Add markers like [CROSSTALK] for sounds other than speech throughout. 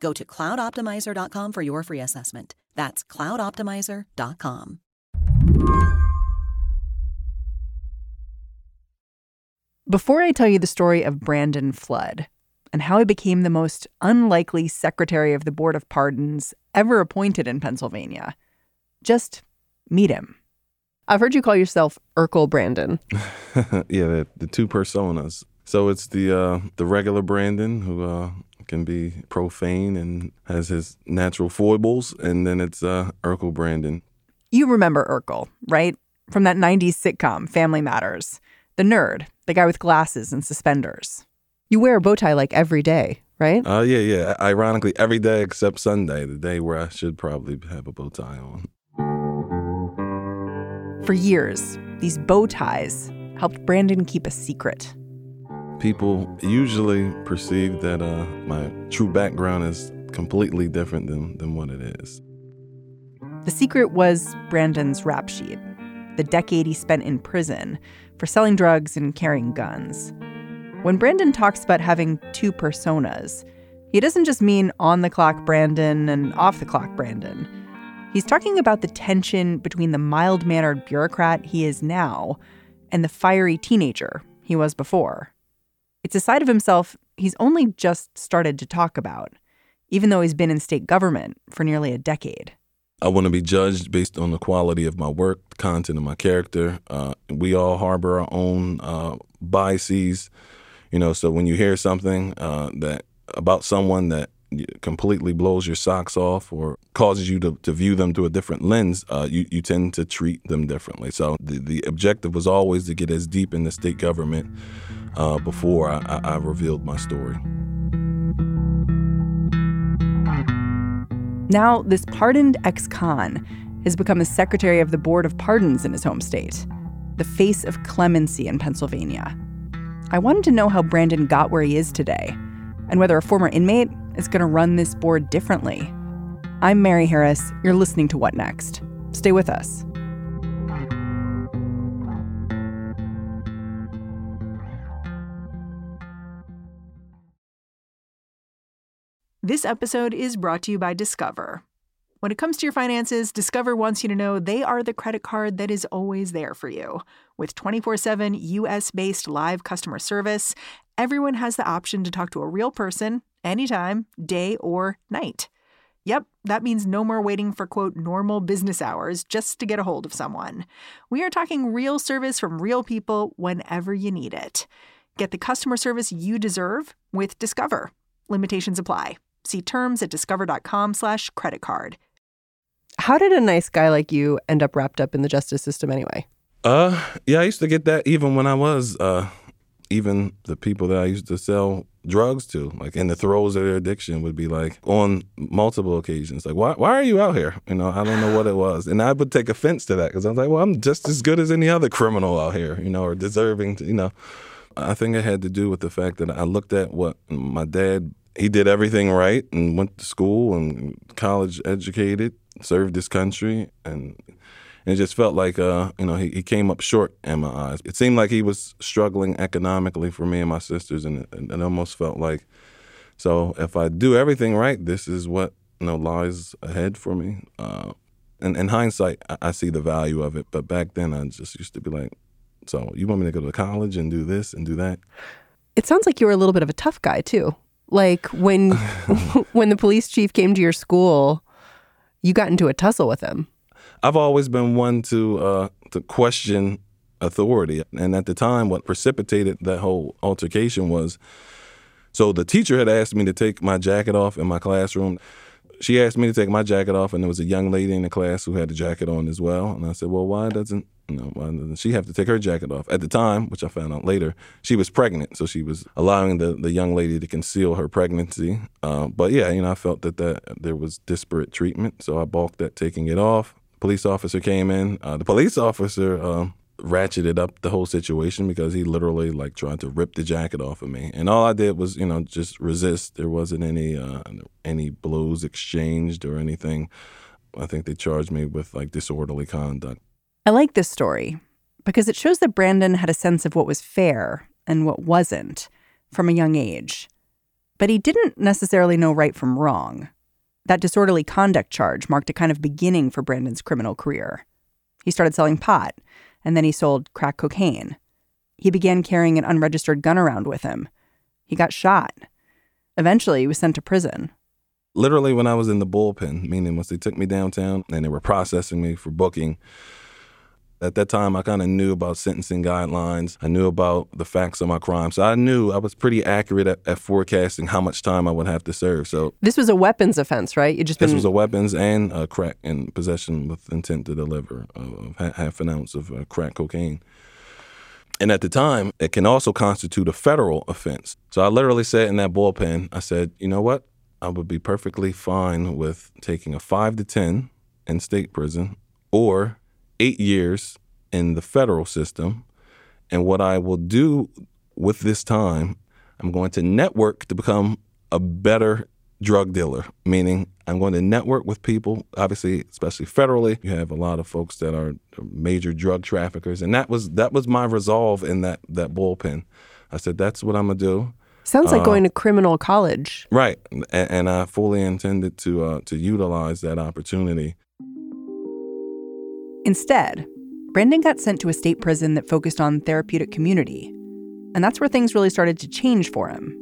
Go to cloudoptimizer.com for your free assessment. That's cloudoptimizer.com. Before I tell you the story of Brandon Flood and how he became the most unlikely Secretary of the Board of Pardons ever appointed in Pennsylvania, just meet him. I've heard you call yourself Urkel Brandon. [LAUGHS] yeah, the, the, two personas. So it's the uh, the regular Brandon who uh, can be profane and has his natural foibles, and then it's uh, Urkel Brandon. You remember Urkel, right? From that 90s sitcom, Family Matters. The nerd, the guy with glasses and suspenders. You wear a bow tie like every day, right? Uh, yeah, yeah. Ironically, every day except Sunday, the day where I should probably have a bow tie on. For years, these bow ties helped Brandon keep a secret. People usually perceive that uh, my true background is completely different than, than what it is. The secret was Brandon's rap sheet, the decade he spent in prison for selling drugs and carrying guns. When Brandon talks about having two personas, he doesn't just mean on the clock Brandon and off the clock Brandon. He's talking about the tension between the mild mannered bureaucrat he is now and the fiery teenager he was before. It's a side of himself he's only just started to talk about, even though he's been in state government for nearly a decade. I want to be judged based on the quality of my work, the content of my character. Uh, we all harbor our own uh, biases, you know. So when you hear something uh, that about someone that completely blows your socks off or causes you to, to view them through a different lens, uh, you, you tend to treat them differently. So the, the objective was always to get as deep in the state government uh, before I, I revealed my story. Now, this pardoned ex con has become the secretary of the Board of Pardons in his home state, the face of clemency in Pennsylvania. I wanted to know how Brandon got where he is today and whether a former inmate is going to run this board differently. I'm Mary Harris. You're listening to What Next? Stay with us. This episode is brought to you by Discover. When it comes to your finances, Discover wants you to know they are the credit card that is always there for you. With 24 7 US based live customer service, everyone has the option to talk to a real person anytime, day or night. Yep, that means no more waiting for quote normal business hours just to get a hold of someone. We are talking real service from real people whenever you need it. Get the customer service you deserve with Discover. Limitations apply. See terms at discover.com slash credit card. How did a nice guy like you end up wrapped up in the justice system anyway? Uh, yeah, I used to get that even when I was, uh, even the people that I used to sell drugs to, like in the throes of their addiction, would be like on multiple occasions, like, why, why are you out here? You know, I don't know what it was. And I would take offense to that because I was like, well, I'm just as good as any other criminal out here, you know, or deserving to, you know. I think it had to do with the fact that I looked at what my dad he did everything right and went to school and college educated, served his country, and, and it just felt like uh, you know he, he came up short in my eyes. It seemed like he was struggling economically for me and my sisters, and it, it almost felt like so if I do everything right, this is what you know lies ahead for me. Uh, and in hindsight, I, I see the value of it, but back then I just used to be like, so you want me to go to college and do this and do that? It sounds like you were a little bit of a tough guy too. Like when [LAUGHS] [LAUGHS] when the police chief came to your school, you got into a tussle with him. I've always been one to uh, to question authority, and at the time, what precipitated that whole altercation was. So the teacher had asked me to take my jacket off in my classroom she asked me to take my jacket off, and there was a young lady in the class who had the jacket on as well. And I said, "Well, why doesn't know why doesn't she have to take her jacket off?" At the time, which I found out later, she was pregnant, so she was allowing the the young lady to conceal her pregnancy. Uh, but yeah, you know, I felt that that there was disparate treatment, so I balked at taking it off. Police officer came in. Uh, the police officer. Uh, ratcheted up the whole situation because he literally like tried to rip the jacket off of me. And all i did was you know just resist. There wasn't any uh any blows exchanged or anything. I think they charged me with like disorderly conduct. I like this story because it shows that brandon had a sense of what was fair and what wasn't from a young age. But he didn't necessarily know right from wrong that disorderly conduct charge marked a kind of beginning for brandon's criminal career he started selling pot and then he sold crack cocaine. He began carrying an unregistered gun around with him. He got shot. Eventually, he was sent to prison. Literally, when I was in the bullpen, meaning once they took me downtown and they were processing me for booking, at that time, I kind of knew about sentencing guidelines. I knew about the facts of my crime. So I knew I was pretty accurate at, at, forecasting how much time I would have to serve. So this was a weapons offense, right? You just this been... was a weapons and a crack in possession with intent to deliver of half an ounce of uh, crack cocaine. And at the time, it can also constitute a federal offense. So I literally said in that bullpen, I said, you know what? I would be perfectly fine with taking a five to 10 in state prison or eight years in the federal system. And what I will do with this time, I'm going to network to become a better drug dealer, meaning I'm going to network with people, obviously, especially federally. You have a lot of folks that are major drug traffickers. And that was that was my resolve in that that bullpen. I said, that's what I'm gonna do. Sounds like uh, going to criminal college. Right. And, and I fully intended to uh, to utilize that opportunity. Instead, Brandon got sent to a state prison that focused on therapeutic community. And that's where things really started to change for him.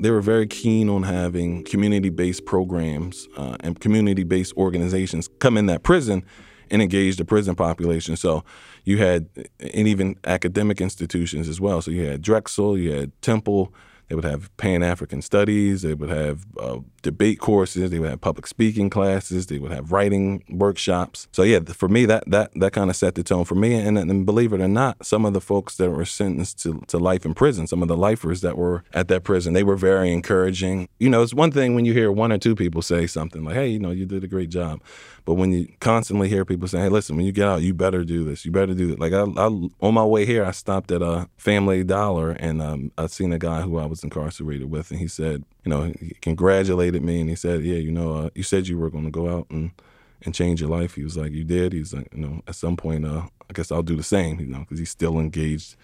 They were very keen on having community based programs uh, and community based organizations come in that prison and engage the prison population. So you had, and even academic institutions as well. So you had Drexel, you had Temple, they would have Pan African studies. They would have uh, debate courses. They would have public speaking classes. They would have writing workshops. So yeah, for me, that that that kind of set the tone for me. And, and believe it or not, some of the folks that were sentenced to, to life in prison, some of the lifers that were at that prison, they were very encouraging. You know, it's one thing when you hear one or two people say something like, "Hey, you know, you did a great job," but when you constantly hear people saying, "Hey, listen, when you get out, you better do this. You better do it." Like I, I on my way here, I stopped at a Family Dollar and um, I seen a guy who I was incarcerated with, and he said, you know, he congratulated me and he said, "Yeah, you know, uh, you said you were going to go out and and change your life." He was like, "You did." He's like, "You know, at some point, uh, I guess I'll do the same." You know, because he's still engaged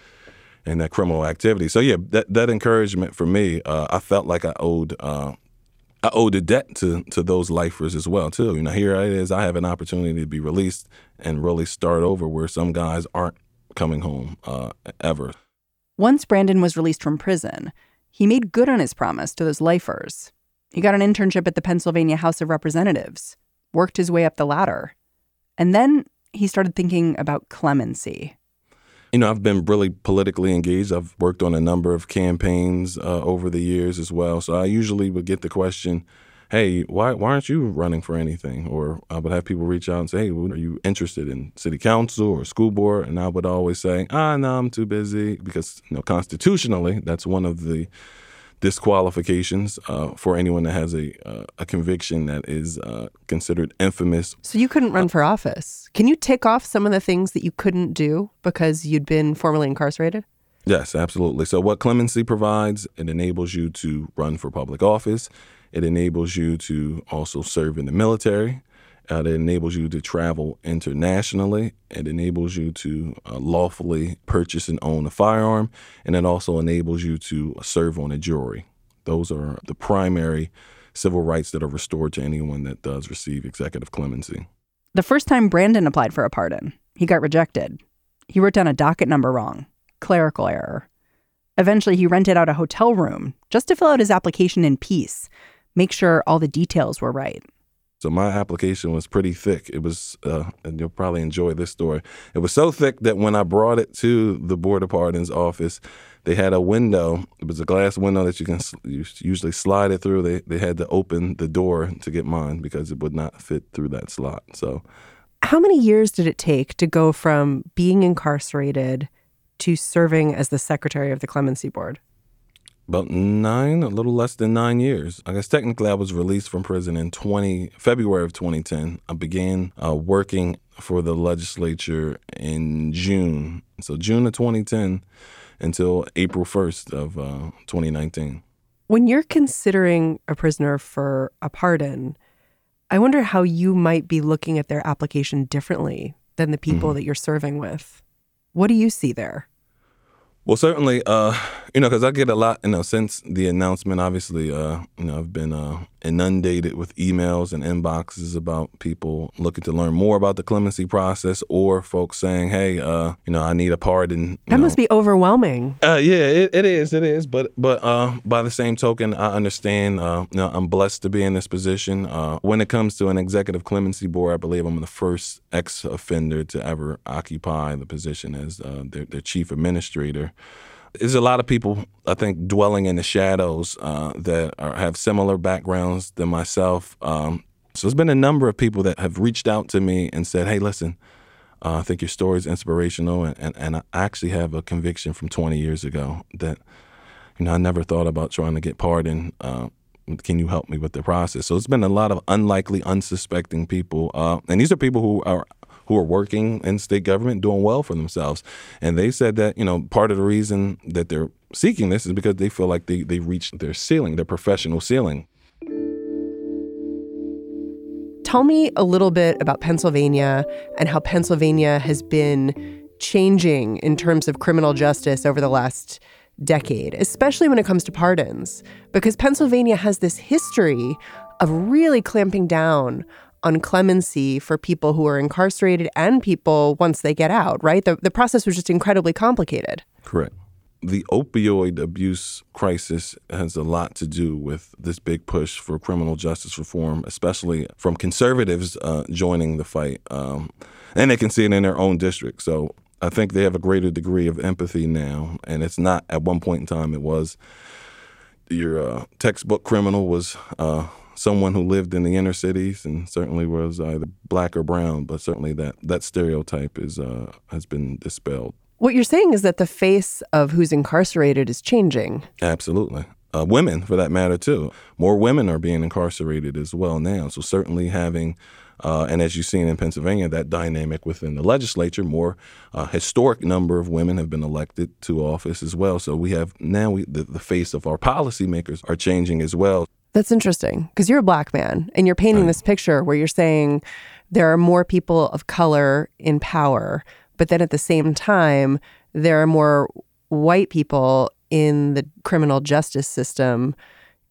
in that criminal activity. So yeah, that that encouragement for me, uh, I felt like I owed. Uh, I owed a debt to to those lifers as well too. You know, here it is. I have an opportunity to be released and really start over where some guys aren't coming home uh, ever. Once Brandon was released from prison, he made good on his promise to those lifers. He got an internship at the Pennsylvania House of Representatives, worked his way up the ladder, and then he started thinking about clemency. You know, I've been really politically engaged. I've worked on a number of campaigns uh, over the years as well. So I usually would get the question, hey, why, why aren't you running for anything? Or I would have people reach out and say, hey, are you interested in city council or school board? And I would always say, ah, no, I'm too busy because, you know, constitutionally, that's one of the disqualifications uh, for anyone that has a uh, a conviction that is uh, considered infamous. So you couldn't run for office. Can you tick off some of the things that you couldn't do because you'd been formerly incarcerated? Yes, absolutely. So what clemency provides, it enables you to run for public office. It enables you to also serve in the military. Uh, it enables you to travel internationally. It enables you to uh, lawfully purchase and own a firearm. And it also enables you to serve on a jury. Those are the primary civil rights that are restored to anyone that does receive executive clemency. The first time Brandon applied for a pardon, he got rejected. He wrote down a docket number wrong, clerical error. Eventually, he rented out a hotel room just to fill out his application in peace, make sure all the details were right. So my application was pretty thick. It was, uh, and you'll probably enjoy this story. It was so thick that when I brought it to the board of pardons office, they had a window. It was a glass window that you can you usually slide it through. They they had to open the door to get mine because it would not fit through that slot. So, how many years did it take to go from being incarcerated to serving as the secretary of the clemency board? About nine, a little less than nine years. I guess technically I was released from prison in 20 February of 2010. I began uh, working for the legislature in June, so June of 2010 until April 1st of uh, 2019. When you're considering a prisoner for a pardon, I wonder how you might be looking at their application differently than the people mm-hmm. that you're serving with. What do you see there? Well, certainly, uh, you know, because I get a lot, you know, since the announcement. Obviously, uh, you know, I've been uh, inundated with emails and inboxes about people looking to learn more about the clemency process, or folks saying, "Hey, uh, you know, I need a pardon." That know. must be overwhelming. Uh, yeah, it, it is. It is. But but uh, by the same token, I understand. Uh, you know, I'm blessed to be in this position. Uh, when it comes to an executive clemency board, I believe I'm the first ex-offender to ever occupy the position as uh, their, their chief administrator. There's a lot of people, I think, dwelling in the shadows uh, that are, have similar backgrounds than myself. Um, so there's been a number of people that have reached out to me and said, "Hey, listen, uh, I think your story is inspirational, and, and, and I actually have a conviction from 20 years ago that, you know, I never thought about trying to get pardoned. Uh, can you help me with the process? So it's been a lot of unlikely, unsuspecting people, uh, and these are people who are who are working in state government doing well for themselves. And they said that, you know, part of the reason that they're seeking this is because they feel like they, they reached their ceiling, their professional ceiling. Tell me a little bit about Pennsylvania and how Pennsylvania has been changing in terms of criminal justice over the last decade, especially when it comes to pardons, because Pennsylvania has this history of really clamping down on clemency for people who are incarcerated and people once they get out, right? The, the process was just incredibly complicated. Correct. The opioid abuse crisis has a lot to do with this big push for criminal justice reform, especially from conservatives uh, joining the fight. Um, and they can see it in their own district. So I think they have a greater degree of empathy now. And it's not at one point in time, it was your uh, textbook criminal was uh, someone who lived in the inner cities and certainly was either black or brown, but certainly that that stereotype is uh, has been dispelled. What you're saying is that the face of who's incarcerated is changing. Absolutely. Uh, women, for that matter, too. More women are being incarcerated as well now. So certainly having uh, and as you've seen in Pennsylvania, that dynamic within the legislature, more uh, historic number of women have been elected to office as well. So we have now we, the, the face of our policymakers are changing as well. That's interesting because you're a black man and you're painting this picture where you're saying there are more people of color in power, but then at the same time, there are more white people in the criminal justice system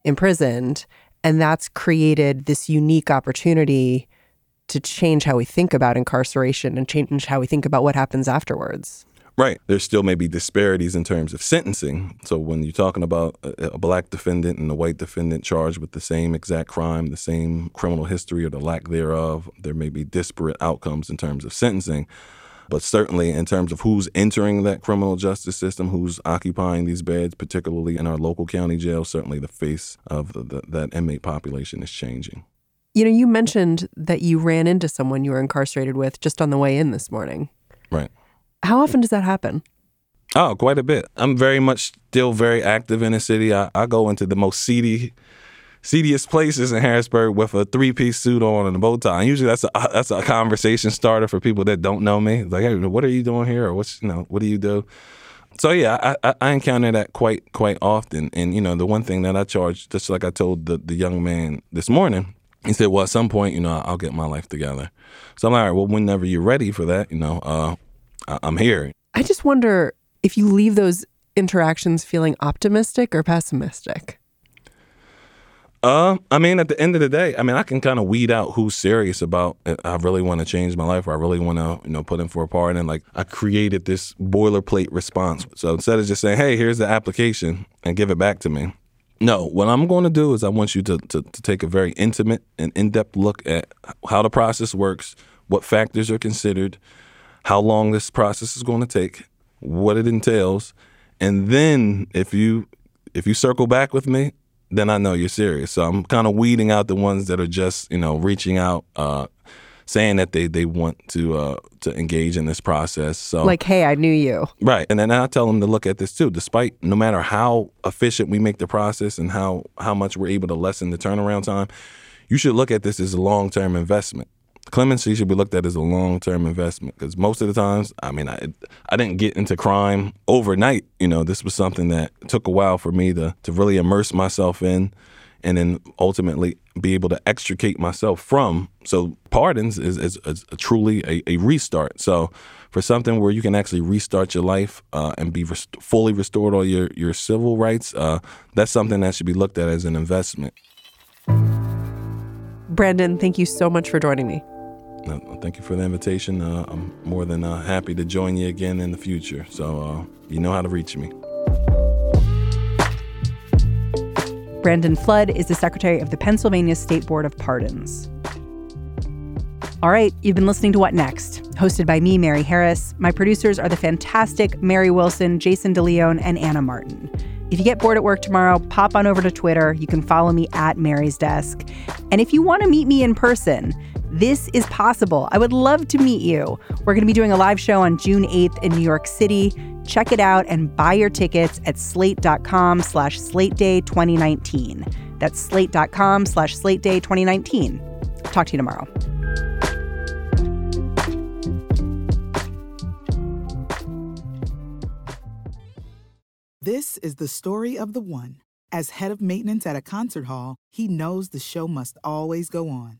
imprisoned. And that's created this unique opportunity to change how we think about incarceration and change how we think about what happens afterwards. Right. There still may be disparities in terms of sentencing. So when you're talking about a, a, black defendant and a white defendant charged with the same exact crime, the same criminal history or the lack thereof, there may be disparate outcomes in terms of sentencing. But certainly in terms of who's entering that criminal justice system, who's occupying these beds, particularly in our local county jail, certainly the face of the, the, that inmate population is changing. You know, you mentioned that you ran into someone you were incarcerated with just on the way in this morning. Right. How often does that happen? Oh, quite a bit. I'm very much still very active in the city. I, I go into the most seedy, seediest places in Harrisburg with a three piece suit on and a bow tie. And usually that's a that's a conversation starter for people that don't know me. Like, hey, what are you doing here? Or what's you know, what do you do? So yeah, I, I encounter that quite quite often. And you know, the one thing that I charge, just like I told the the young man this morning, he said, "Well, at some point, you know, I'll get my life together." So I'm like, all right, well, whenever you're ready for that, you know, uh, I'm here. I just wonder if you leave those interactions feeling optimistic or pessimistic. Uh, I mean, at the end of the day, I mean, I can kind of weed out who's serious about. Uh, I really want to change my life, or I really want to, you know, put in for a part. And like, I created this boilerplate response. So instead of just saying, "Hey, here's the application," and give it back to me, No, what I'm going to do is I want you to, to, to take a very intimate and in depth look at how the process works, what factors are considered, how long this process is going to take, what it entails, and then if you if you circle back with me, then I know you're serious. So I'm kind of weeding out the ones that are just you know reaching out, uh, saying that they they want to uh, to engage in this process. So Like, hey, I knew you. Right. And then I tell them to look at this too. Despite no matter how efficient we make the process and how how much we're able to lessen the turnaround time, you should look at this as a long term investment. Clemency should be looked at as a long term investment because most of the times, I mean, I I didn't get into crime overnight. You know, this was something that took a while for me to to really immerse myself in, and then ultimately be able to extricate myself from. So pardons is is, is truly a, a restart. So for something where you can actually restart your life uh, and be rest- fully restored all your your civil rights, uh, that's something that should be looked at as an investment. Brandon, thank you so much for joining me. Thank you for the invitation. Uh, I'm more than uh, happy to join you again in the future. So uh, you know how to reach me. Brandon Flood is the secretary of the Pennsylvania State Board of Pardons. All right, you've been listening to What Next, hosted by me, Mary Harris. My producers are the fantastic Mary Wilson, Jason DeLeon, and Anna Martin. If you get bored at work tomorrow, pop on over to Twitter. You can follow me at Mary's Desk. And if you want to meet me in person, this is possible. I would love to meet you. We're going to be doing a live show on June 8th in New York City. Check it out and buy your tickets at slate.com slash slate day 2019. That's slate.com slash slate day 2019. Talk to you tomorrow. This is the story of the one. As head of maintenance at a concert hall, he knows the show must always go on.